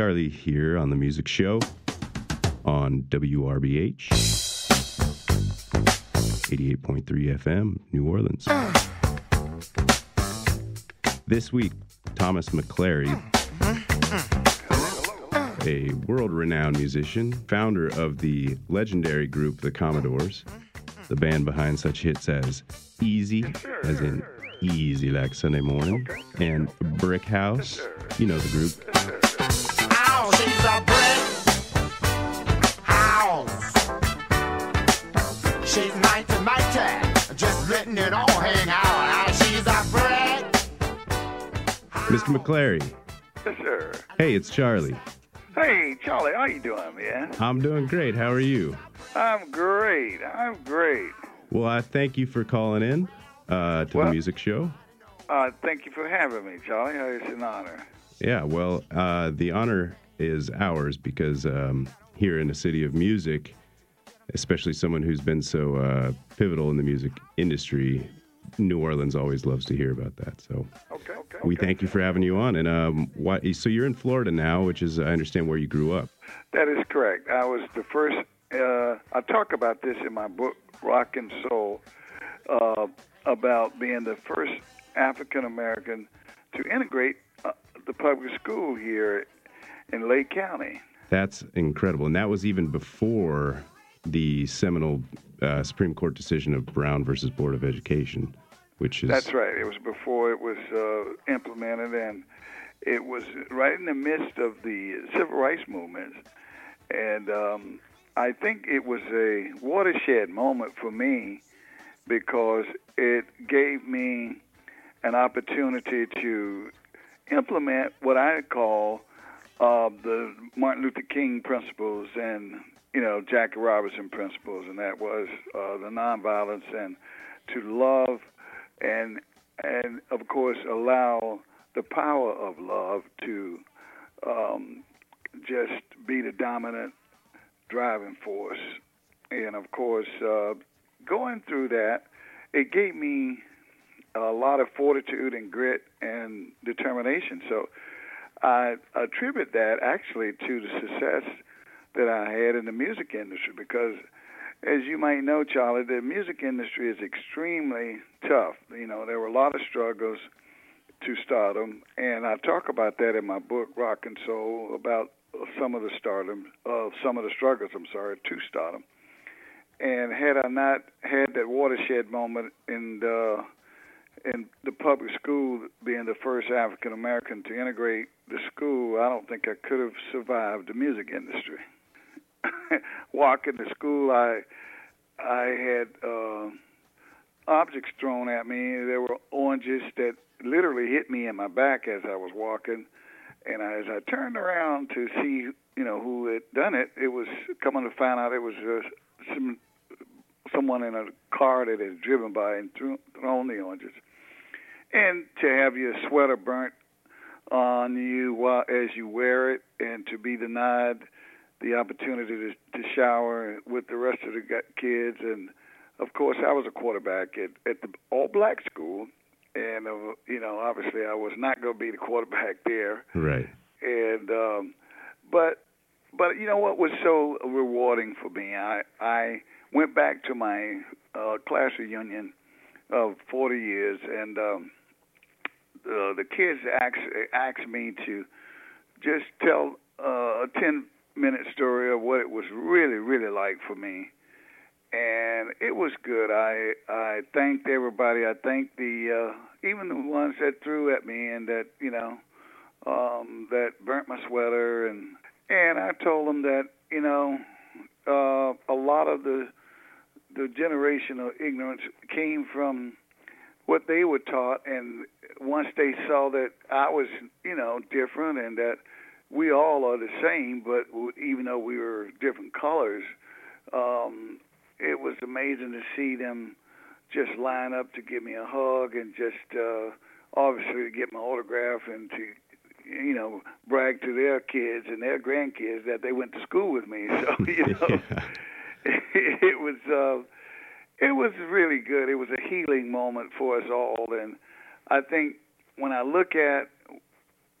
Charlie here on the Music Show on WRBH 88.3 FM, New Orleans. This week, Thomas McClary, a world renowned musician, founder of the legendary group The Commodores, the band behind such hits as Easy, as in Easy Like Sunday Morning, and Brick House. You know the group. Ow, she's a brick house. She's 1990, just letting it all hang out. She's a brick. Mr. McClary. Yes, sir. Hey, it's Charlie. Hey, Charlie, how you doing, man? I'm doing great. How are you? I'm great. I'm great. Well, I thank you for calling in uh, to the music show. Uh, thank you for having me, Charlie. It's an honor. Yeah, well, uh, the honor is ours because um, here in the city of music, especially someone who's been so uh, pivotal in the music industry, New Orleans always loves to hear about that. So Okay, okay. we okay. thank you for having you on. And um, why, so you're in Florida now, which is I understand where you grew up. That is correct. I was the first. Uh, I talk about this in my book, Rock and Soul, uh, about being the first African American to integrate uh, the public school here in Lake County. That's incredible, and that was even before the seminal uh, Supreme Court decision of Brown versus Board of Education, which is That's right. It was before it was uh, implemented, and it was right in the midst of the civil rights movement. And um, I think it was a watershed moment for me because it gave me an opportunity to implement what I call uh, the Martin Luther King principles and you know Jackie Robinson principles, and that was uh, the nonviolence and to love and and of course allow the power of love to um, just be the dominant driving force. And of course, uh, going through that, it gave me a lot of fortitude and grit and determination. So I attribute that actually to the success that I had in the music industry because as you might know, Charlie, the music industry is extremely tough. You know, there were a lot of struggles to stardom, and I talk about that in my book, Rock and Soul, about some of the stardom, uh, some of the struggles. I'm sorry, to stardom. And had I not had that watershed moment in the in the public school, being the first African American to integrate the school, I don't think I could have survived the music industry. Walking to school, I I had uh, objects thrown at me. There were oranges that literally hit me in my back as I was walking. And as I turned around to see, you know, who had done it, it was coming to find out it was uh, some someone in a car that had driven by and thrown the oranges. And to have your sweater burnt on you while, as you wear it, and to be denied the opportunity to, to shower with the rest of the kids, and of course, I was a quarterback at, at the all black school, and uh, you know, obviously, I was not going to be the quarterback there right. and um, but but you know what was so rewarding for me? I I went back to my uh, class reunion of 40 years, and um, uh, the kids asked asked me to just tell uh, a 10 minute story of what it was really really like for me. And it was good. I I thanked everybody. I thanked the uh, even the ones that threw at me and that you know um, that burnt my sweater, and and I told them that you know uh, a lot of the the generation of ignorance came from what they were taught, and once they saw that I was you know different and that we all are the same, but even though we were different colors, um, it was amazing to see them just line up to give me a hug and just uh, obviously to get my autograph and to you know brag to their kids and their grandkids that they went to school with me. So you know, it was uh, it was really good. It was a healing moment for us all, and I think when I look at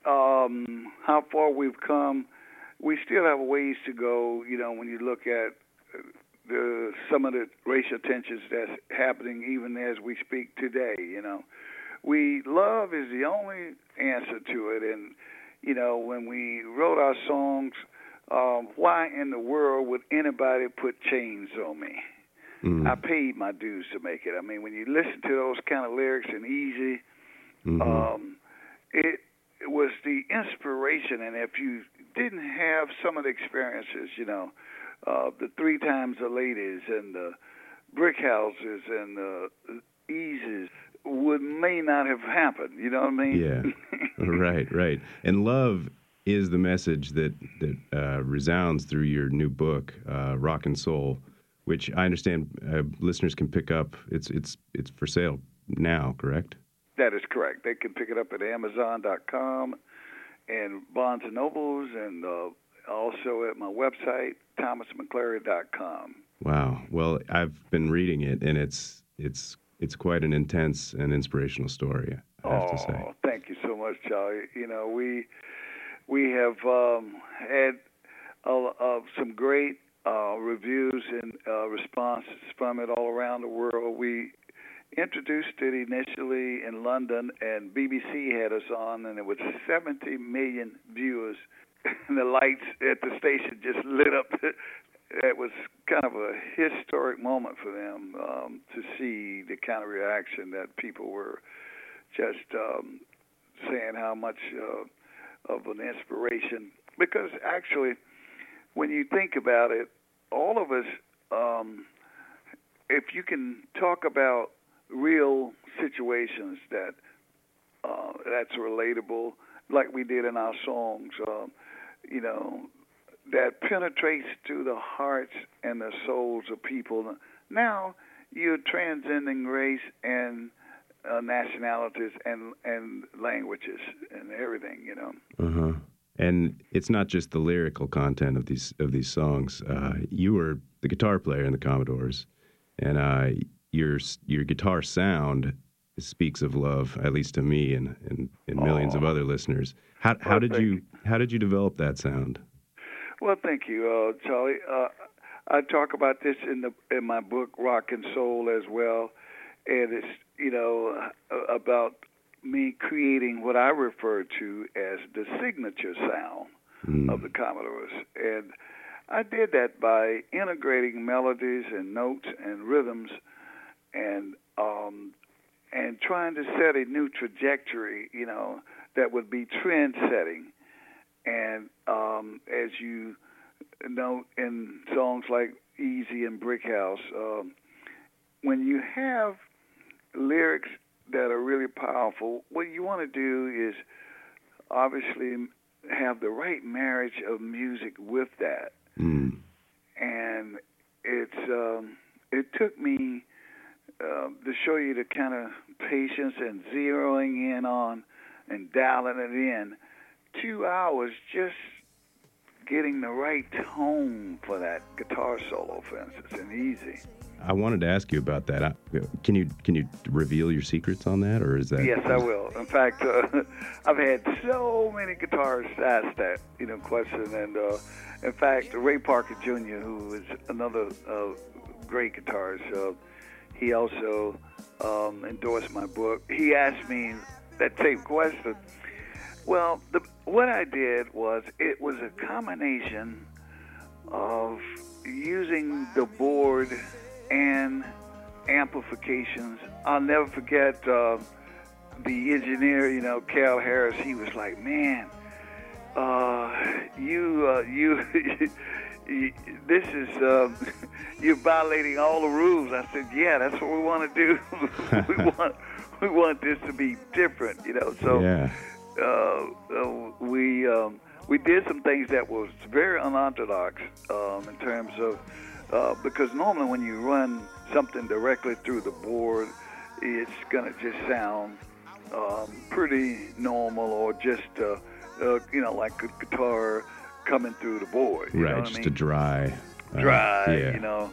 um, how far we've come, we still have ways to go. You know, when you look at the some of the racial tensions that's happening even as we speak today. You know, we love is the only answer to it, and you know, when we wrote our songs, um, why in the world would anybody put chains on me? Mm. I paid my dues to make it. I mean, when you listen to those kind of lyrics and easy, Mhm. um, it, it was the inspiration. And if you didn't have some of the experiences, you know, uh, the three times the ladies and the brick houses and the eases would may not have happened. You know what I mean? Yeah. right, right. And love is the message that that uh, resounds through your new book, uh, Rock and Soul, which I understand uh, listeners can pick up. It's it's it's for sale now, correct? That is correct. They can pick it up at Amazon.com and Barnes and Nobles, and uh, also at my website ThomasMcClary.com. Wow. Well, I've been reading it, and it's it's it's quite an intense and inspirational story. I have oh, to say. thank you so much, Charlie. You know, we we have um, had uh, uh, some great uh, reviews and uh, responses from it all around the world. We introduced it initially in London, and BBC had us on, and it was 70 million viewers. And the lights at the station just lit up. It was kind of a historic moment for them um, to see the kind of reaction that people were just um, saying how much uh, of an inspiration. Because actually, when you think about it, all of us, um, if you can talk about real situations that uh, that's relatable, like we did in our songs, um, you know, that penetrates to the hearts and the souls of people. Now you're transcending race and uh, nationalities and and languages and everything, you know. Huh. And it's not just the lyrical content of these of these songs. Uh, you were the guitar player in the Commodores, and uh, your your guitar sound speaks of love, at least to me and and, and millions of other listeners. How how Well, did you how did you develop that sound? Well, thank you, uh, Charlie. Uh, I talk about this in the in my book Rock and Soul as well, and it's you know about me creating what I refer to as the signature sound Mm. of the Commodores, and I did that by integrating melodies and notes and rhythms, and um, and trying to set a new trajectory, you know, that would be trend setting. And um, as you know in songs like Easy and Brick House, um, when you have lyrics that are really powerful, what you want to do is obviously have the right marriage of music with that. Mm. And it's um, it took me uh, to show you the kind of patience and zeroing in on and dialing it in. Two hours just getting the right tone for that guitar solo, for instance, and easy. I wanted to ask you about that. I, can you can you reveal your secrets on that, or is that? Yes, I will. In fact, uh, I've had so many guitarists ask that you know question, and uh, in fact, Ray Parker Jr., who is another uh, great guitarist, uh, he also um, endorsed my book. He asked me that same question. Well, the, what I did was it was a combination of using the board and amplifications. I'll never forget uh, the engineer, you know, Cal Harris. He was like, "Man, uh, you, uh, you, you, this is um, you're violating all the rules." I said, "Yeah, that's what we want to do. we want, we want this to be different, you know." So Yeah. uh, uh, we um, we did some things that was very unorthodox um, in terms of uh, because normally when you run something directly through the board, it's gonna just sound um, pretty normal or just uh, uh, you know like a guitar coming through the board. You right. what Just I a mean? dry. uh, dry, yeah. you know.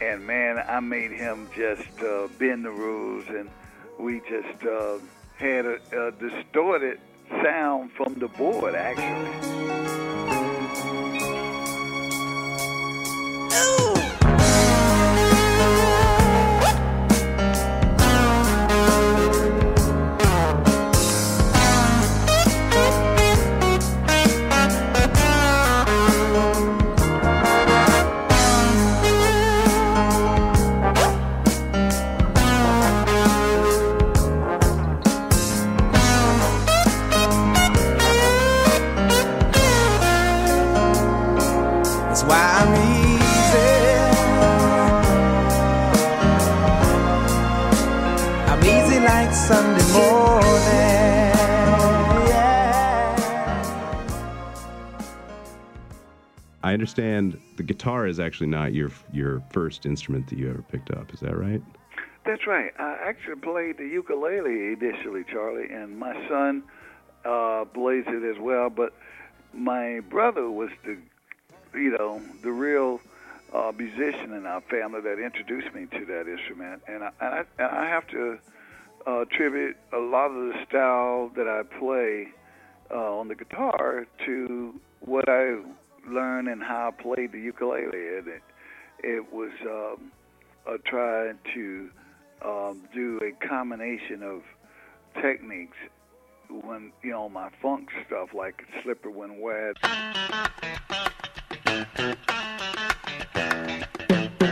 And man, I made him just uh, bend the rules, and we just uh, had a, a distorted sound from the board, actually. Understand the guitar is actually not your your first instrument that you ever picked up. Is that right? That's right. I actually played the ukulele initially, Charlie, and my son uh, plays it as well. But my brother was the, you know, the real uh, musician in our family that introduced me to that instrument, and I, and I, and I have to uh, attribute a lot of the style that I play uh, on the guitar to what I learned and how I played the ukulele, and it, it was um, uh, trying to um, do a combination of techniques when you know my funk stuff like Slippery When Wet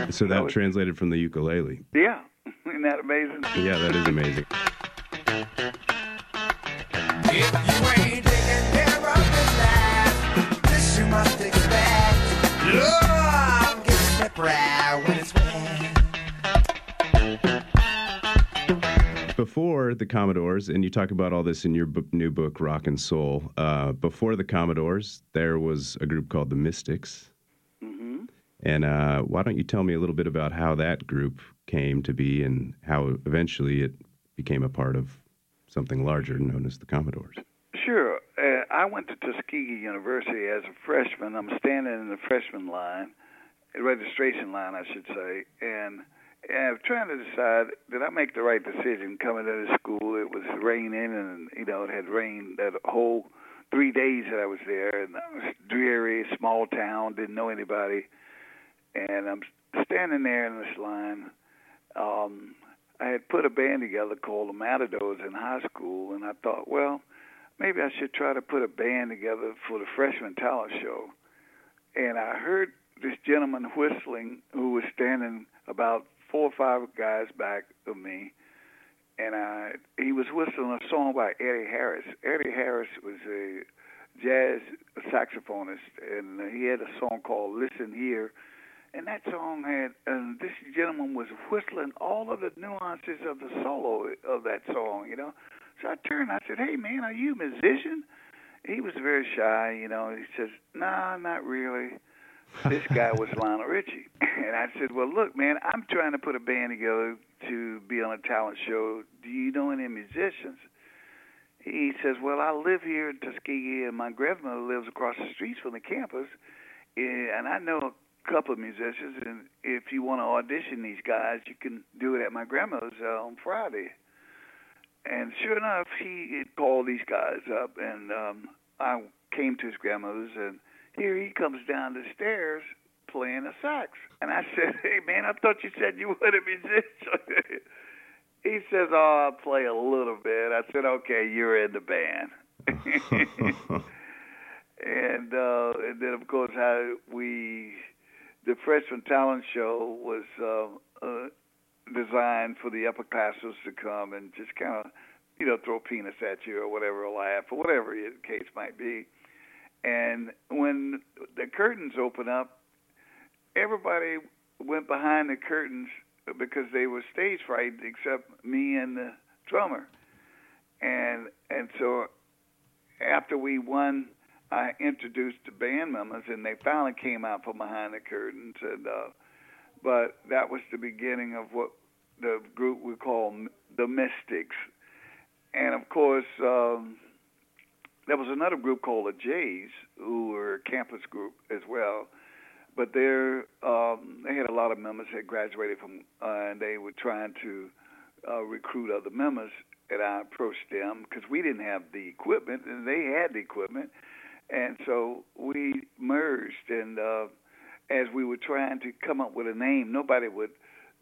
So that was- translated from the ukulele. yeah isn't that amazing Yeah, that is amazing. Before the Commodores, and you talk about all this in your book, new book, Rock and Soul. Uh, before the Commodores, there was a group called the Mystics. hmm And uh, why don't you tell me a little bit about how that group came to be and how eventually it became a part of something larger known as the Commodores? Sure. Uh, I went to Tuskegee University as a freshman. I'm standing in the freshman line, registration line, I should say, and, and trying to decide did I make the right decision coming to the school? It was raining, and you know it had rained that whole three days that I was there, and it was dreary, small town, didn't know anybody, and I'm standing there in this line. Um, I had put a band together called the Matadors in high school, and I thought, well, maybe I should try to put a band together for the freshman talent show. And I heard this gentleman whistling who was standing about four or five guys back of me, and I he was whistling a song by Eddie Harris. Eddie Harris was a jazz saxophonist, and he had a song called "Listen Here." And that song had, and this gentleman was whistling all of the nuances of the solo of that song, you know. So I turned, I said, "Hey, man, are you a musician?" He was very shy, you know. He says, "Nah, not really." This guy was Lionel Richie, and I said, "Well, look, man, I'm trying to put a band together to be on a talent show. Do you know any musicians?" He says, "Well, I live here in Tuskegee, and my grandmother lives across the street from the campus, eh, and I know a couple of musicians. And if you want to audition these guys, you can do it at my grandmother's uh, on Friday." And sure enough, he called these guys up, and um, I came to his grandmother's, and here he comes down the stairs playing a sax. And I said, "Hey, man, I thought you said you were a musician." he says, "Oh, I'll play a little bit." I said, "Okay, you're in the band." and uh, and then of course how we the freshman talent show was uh, uh, designed for the upperclassmen to come and just kind of you know throw peanuts at you or whatever, or laugh or whatever the case might be. And when the curtains opened up, everybody went behind the curtains because they were stage frightened, except me and the drummer. And and so after we won, I introduced the band members, and they finally came out from behind the curtains. And uh, but that was the beginning of what the group we call the Mystics. And of course, um, there was another group called the Jays, who were a campus group as well. But they're, um, they had a lot of members that graduated from, uh, and they were trying to uh, recruit other members. and I approached them because we didn't have the equipment and they had the equipment, and so we merged. And uh, as we were trying to come up with a name, nobody would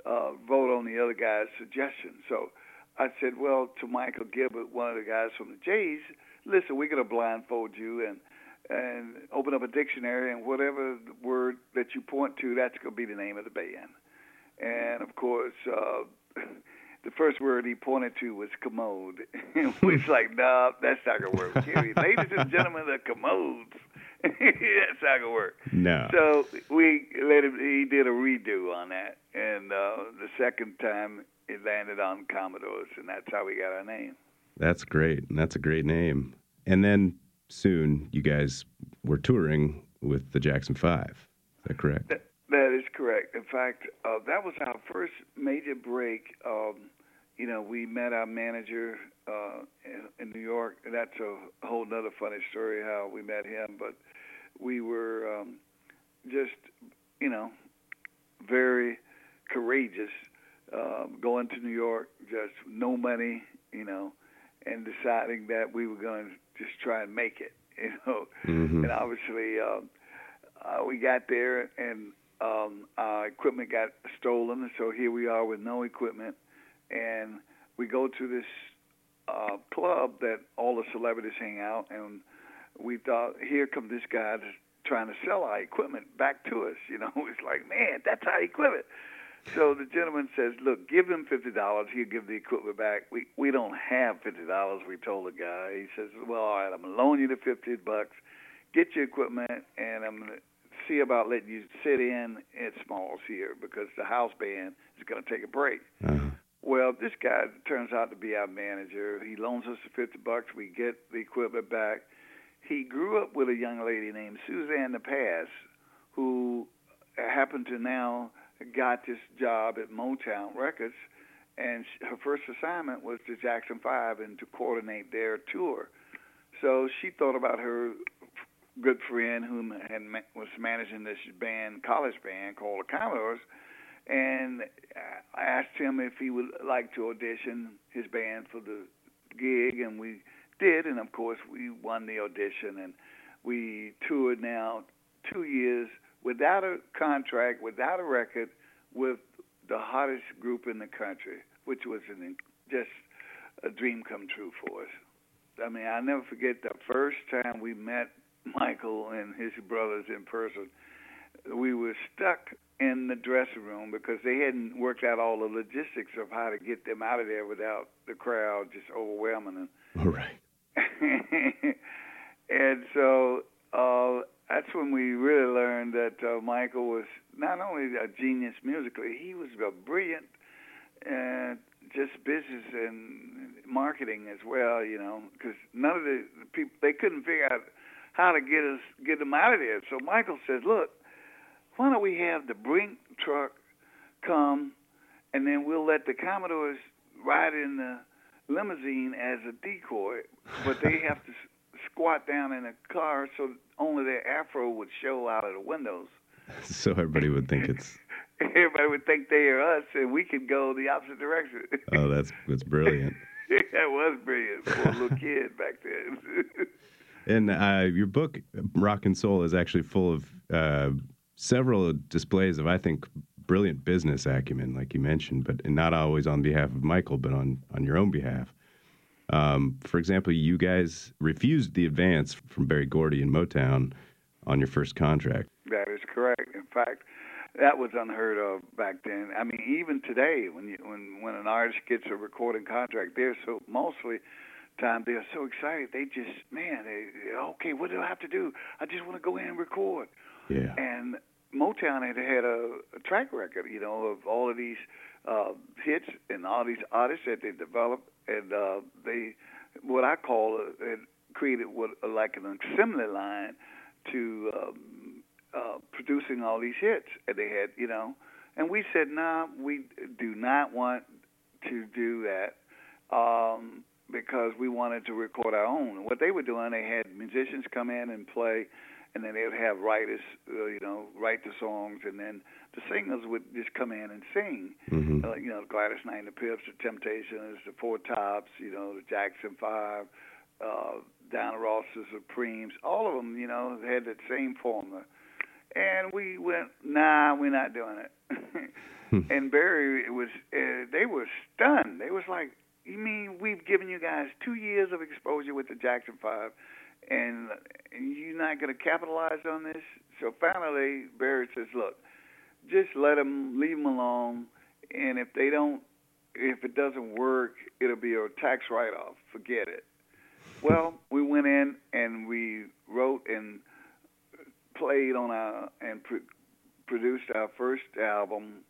uh, vote on the other guy's suggestion. So I said, well, to Michael Gilbert, one of the guys from the Jays, listen, we're going to blindfold you and and open up a dictionary, and whatever word that you point to, that's going to be the name of the band. And of course, uh, the first word he pointed to was commode. and we was like, nah, that's not going to work. Ladies and gentlemen, the commodes. that's not going to work. No. So we let him, he did a redo on that. And uh, the second time, it landed on Commodores, and that's how we got our name. That's great. That's a great name. And then soon you guys were touring with the Jackson Five. Is that correct? That, that is correct. In fact, uh, that was our first major break. Um, you know, we met our manager uh, in, New York. and That's a whole other funny story how we met him. But we were um, just, you know, very courageous um, going to New York, just no money, you know, and deciding that we were going to just try and make it, you know. Mhm. And obviously, um, uh, we got there and um, our equipment got stolen, so here we are with no equipment, and we go to this uh, club that all the celebrities hang out, and we thought, here comes this guy trying to sell our equipment back to us. You know, it's like, man, that's our equipment. So the gentleman says, "Look, give him fifty dollars. He'll give the equipment back. We we don't have fifty dollars." We told the guy. He says, "Well, all right, I'm gonna loan you the fifty bucks. Get your equipment, and I'm gonna see about letting you sit in at Smalls here because the house band is gonna take a break." Uh-huh. Well, this guy turns out to be our manager. He loans us the fifty bucks. We get the equipment back. He grew up with a young lady named Suzanne de Passe, who happened to now got this job at Motown Records, and sh- her first assignment was to Jackson Five and to coordinate their tour. So she thought about her good friend who had was managing this band, college band called the Commodores, and I asked him if he would like to audition his band for the gig, and we did, and of course we won the audition, and we toured now two years without a contract, without a record, with the hottest group in the country, which was an, just a dream come true for us. I mean, I'll never forget the first time we met Michael and his brothers in person. We were stuck in the dressing room because they hadn't worked out all the logistics of how to get them out of there without the crowd just overwhelming them. All right. and so uh, that's when we really learned that uh, Michael was not only a genius musically, he was a brilliant uh, just business and marketing as well. You know, because none of the people they couldn't figure out how to get us get them out of there. So Michael says, "Look, why don't we have the Brink truck come, and then we'll let the Commodores ride in the limousine as a decoy, but they have to squat down in a car so only their afro would show out of the windows. So everybody would think it's. Everybody would think they are us, and we could go the opposite direction. Oh, that's that's brilliant. that was brilliant for a little kid back then. And uh, your book, Rock and Soul, is actually full of uh, several displays of, I think, brilliant business acumen, like you mentioned, but not always on behalf of Michael, but on on your own behalf. Um, for example, you guys refused the advance from Berry Gordy in Motown on your first contract. That is correct. In fact, that was unheard of back then. I mean, even today, when you when when an artist gets a recording contract, they're so mostly time they're so excited. They just man, they, okay, what do I have to do? I just want to go in and record. Yeah. And Motown had had a, a track record, you know, of all of these uh, hits and all these artists that they developed, and uh, they, what I call, uh, had created what like an assembly line to um, uh, producing all these hits, and they had, you know, and we said, nah, we do not want to do that. Um, because we wanted to record our own. What they were doing, they had musicians come in and play, and then they would have writers, uh, you know, write the songs, and then the singers would just come in and sing. Mhm. Uh, you know, Gladys Knight and the Pips, the Temptations, the Four Tops, you know, the Jackson Five, uh, Diana Ross, the Supremes, all of them, you know, had that same formula. And we went, nah, we're not doing it. and Berry it was, uh, they were stunned. They was like, you mean we've given you guys two years of exposure with the Jackson Five, and, you're not going to capitalize on this? So finally, Barrett says, look, just let them, leave them alone, and if they don't, if it doesn't work, it'll be a tax write-off. Forget it. Well, we went in and we wrote and played on our and pr- produced our first album,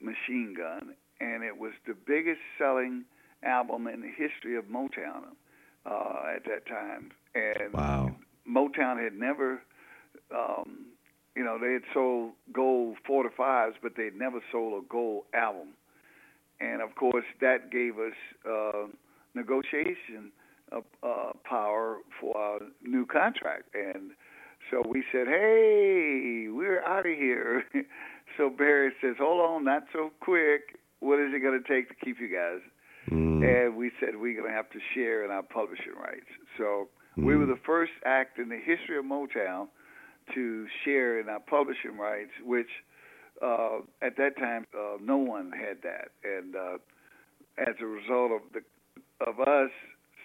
Machine Gun, and it was the biggest selling album in the history of Motown uh, at that time. And Wow. Motown had never, um, you know, they had sold gold four to fives, but they'd never sold a gold album. And of course, that gave us uh, negotiation uh, uh, power for our new contract. And so we said, "Hey, we're out of here." so Berry says, "Hold on, not so quick. What is it going to take to keep you guys?" Mm. and we said we're going to have to share in our publishing rights. So we were the first act in the history of Motown to share in our publishing rights, which uh, at that time uh, no one had that. And uh, as a result of the of us,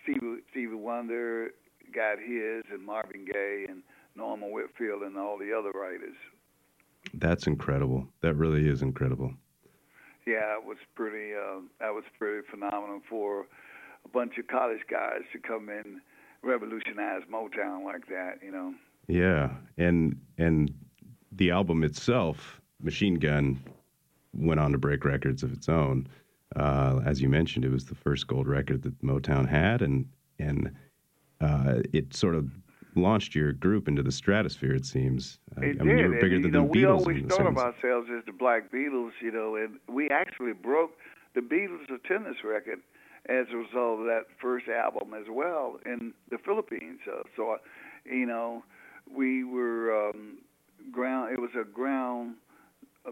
Stevie, Stevie Wonder got his, and Marvin Gaye, and Norman Whitfield, and all the other writers. That's incredible. That really is incredible. yeah, it was pretty. Uh, that was pretty phenomenal for a bunch of college guys to come in, revolutionize Motown like that. You know. Yeah, and and the album itself, Machine Gun, went on to break records of its own. Uh, as you mentioned, it was the first gold record that Motown had, and and uh, it sort of launched your group into the stratosphere. It seems. I- It I mean, did. you were bigger and, than you know, the we Beatles. always in the thought of ourselves as the Black Beatles, you know, and we actually broke the Beatles' attendance record as a result of that first album as well in the Philippines. Uh, so, uh, you know, we were um, ground. It was a ground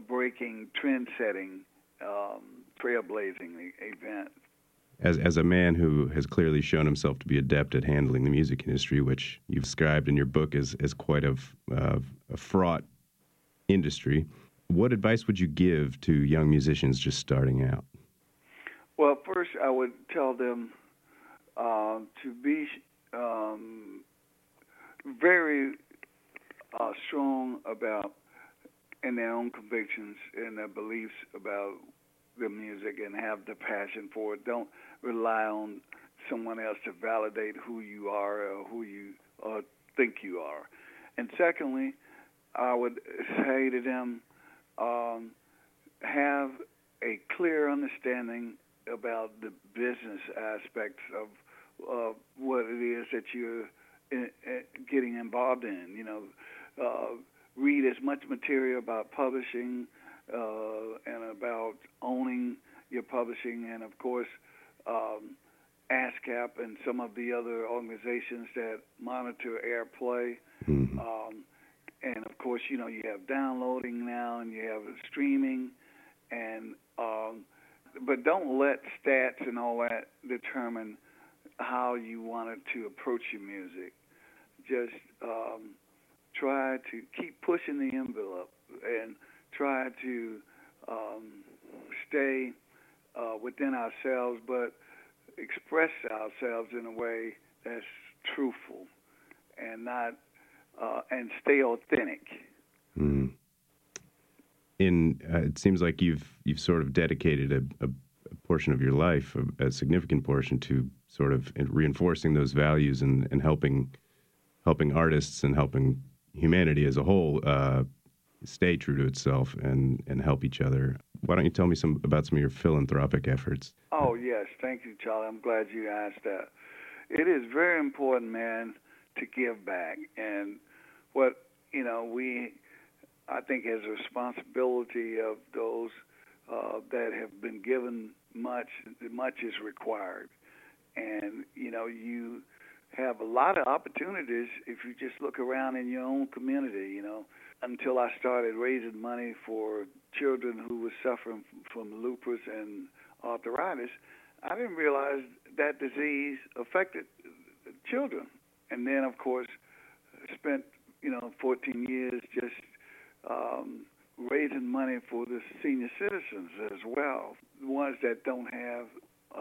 breaking, trend setting, um, trailblazing event. as as a man who has clearly shown himself to be adept at handling the music industry, which you've described in your book as as quite a, uh, a fraught industry. What advice would you give to young musicians just starting out? Well, first I would tell them uh, to be um, very uh, strong about in their own convictions and their beliefs about the music and have the passion for it. Don't rely on someone else to validate who you are or who you uh, think you are. And secondly, I would say to them, um, have a clear understanding about the business aspects of uh, what it is that you're in, uh, getting involved in. You know, uh, read as much material about publishing uh, and about owning your publishing, and of course, um, ASCAP and some of the other organizations that monitor airplay. Mhm. Um, and of course, you know, you have downloading now and you have streaming, and um, but don't let stats and all that determine how you wanted to approach your music. Just um, try to keep pushing the envelope and try to um, stay uh, within ourselves, but express ourselves in a way that's truthful and not uh, and stay authentic. In uh, it seems like you've you've sort of dedicated a, a, a portion of your life, a, a significant portion, to sort of reinforcing those values and, and helping helping artists and helping humanity as a whole uh, stay true to itself and and help each other. Why don't you tell me some about some of your philanthropic efforts? Oh yes, thank you, Charlie. I'm glad you asked that. It is very important, man, to give back, and what you know, we I think has a responsibility of those uh, that have been given much. Much is required, and you know, you have a lot of opportunities if you just look around in your own community, you know. Until I started raising money for children who were suffering from lupus and arthritis, I didn't realize that disease affected children. And then, of course, spent you know 14 years just um, raising money for the senior citizens as well, the ones that don't have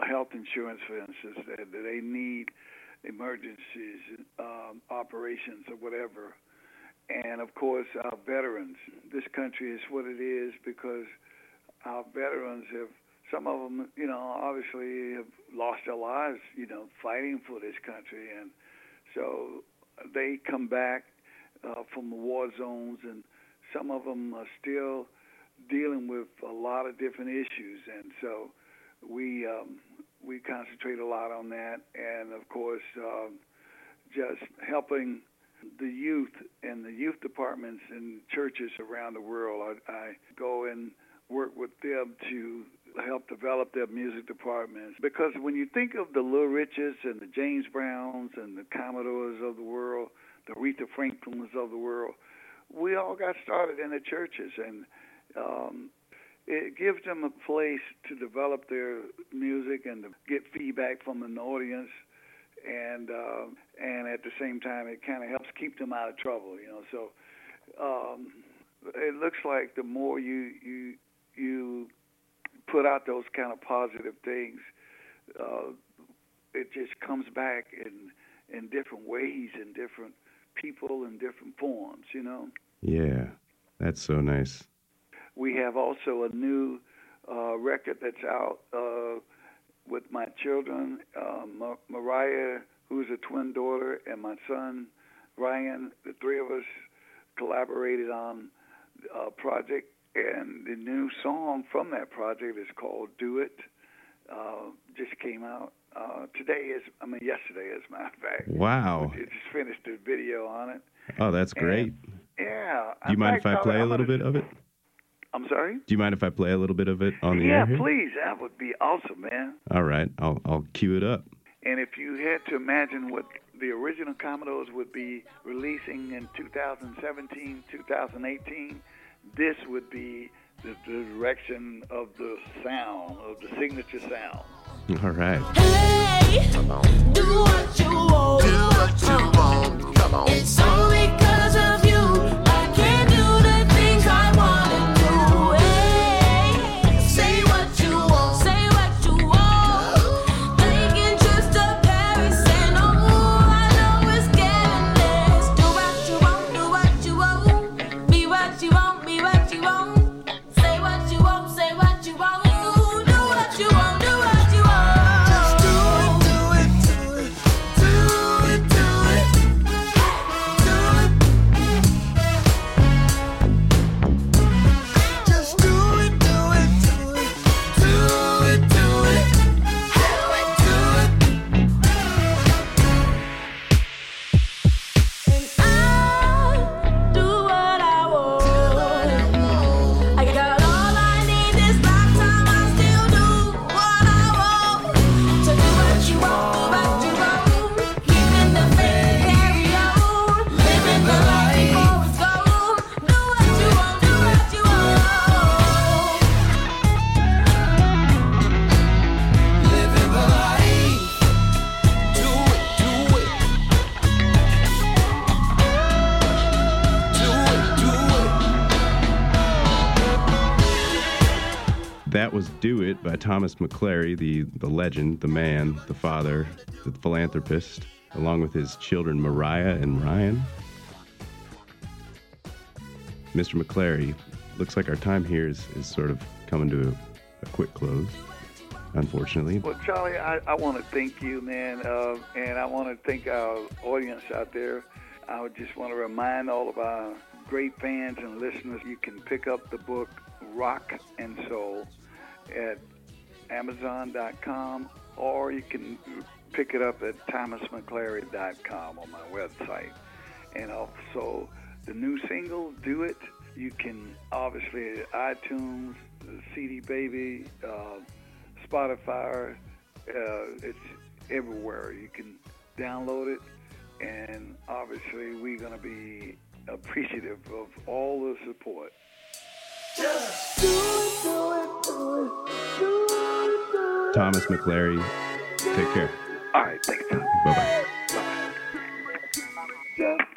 health insurance, for instance, that, that they need emergencies, um, operations, or whatever. And of course, our veterans. This country is what it is because our veterans have. Some of them, you know, obviously have lost their lives, you know, fighting for this country, and so they come back uh, from the war zones, and some of them are still dealing with a lot of different issues, and so we um, we concentrate a lot on that, and of course, um, just helping the youth and the youth departments in churches around the world. I, I go and work with them to help develop their music departments because when you think of the Little Riches and the James Browns and the Commodores of the world, the Aretha Franklins of the world, we all got started in the churches and um, it gives them a place to develop their music and to get feedback from an audience. And uh, and at the same time it kind of helps keep them out of trouble you know so um, it looks like the more you you you put out those kind of positive things uh, it just comes back in in different ways in different people in different forms you know Yeah, that's so nice. we have also a new uh, record that's out uh, with my children, uh, Ma- Mariah, who's a twin daughter, and my son, Ryan. The three of us collaborated on a project, and the new song from that project is called "Do It." Uh, just came out uh, today. Is I mean yesterday, as a matter of fact. Wow. We just finished a video on it. Oh, that's great. Yeah. Do you mind if I play a little bit of it? I'm sorry. Do you mind if I play a little bit of it on the yeah, air here? please. That would be awesome, man. All right, I'll I'll cue it up. And if you had to imagine what the original Commodores would be releasing in 2017, 2018, this would be the direction of the sound, of the signature sound. All right. Hey, do what you want. Do what you want. Come on. It's only Thomas McClary, the the legend, the man, the father, the philanthropist, along with his children Mariah and Ryan. Mr. McClary, looks like our time here is, is sort of coming to a, a quick close, unfortunately. Well, Charlie, I, I want to thank you, man, uh, and I want to thank our audience out there. I would just want to remind all of our great fans and listeners you can pick up the book Rock and Soul at Amazon.com or you can pick it up at ThomasMcClary.com on my website. And also the new single, Do It, you can obviously iTunes, CD Baby, uh, Spotify, uh, it's everywhere. You can download it, and obviously we're gonna be appreciative of all the support. Thomas McClary, take care. All right, thanks, Tom. Bye bye.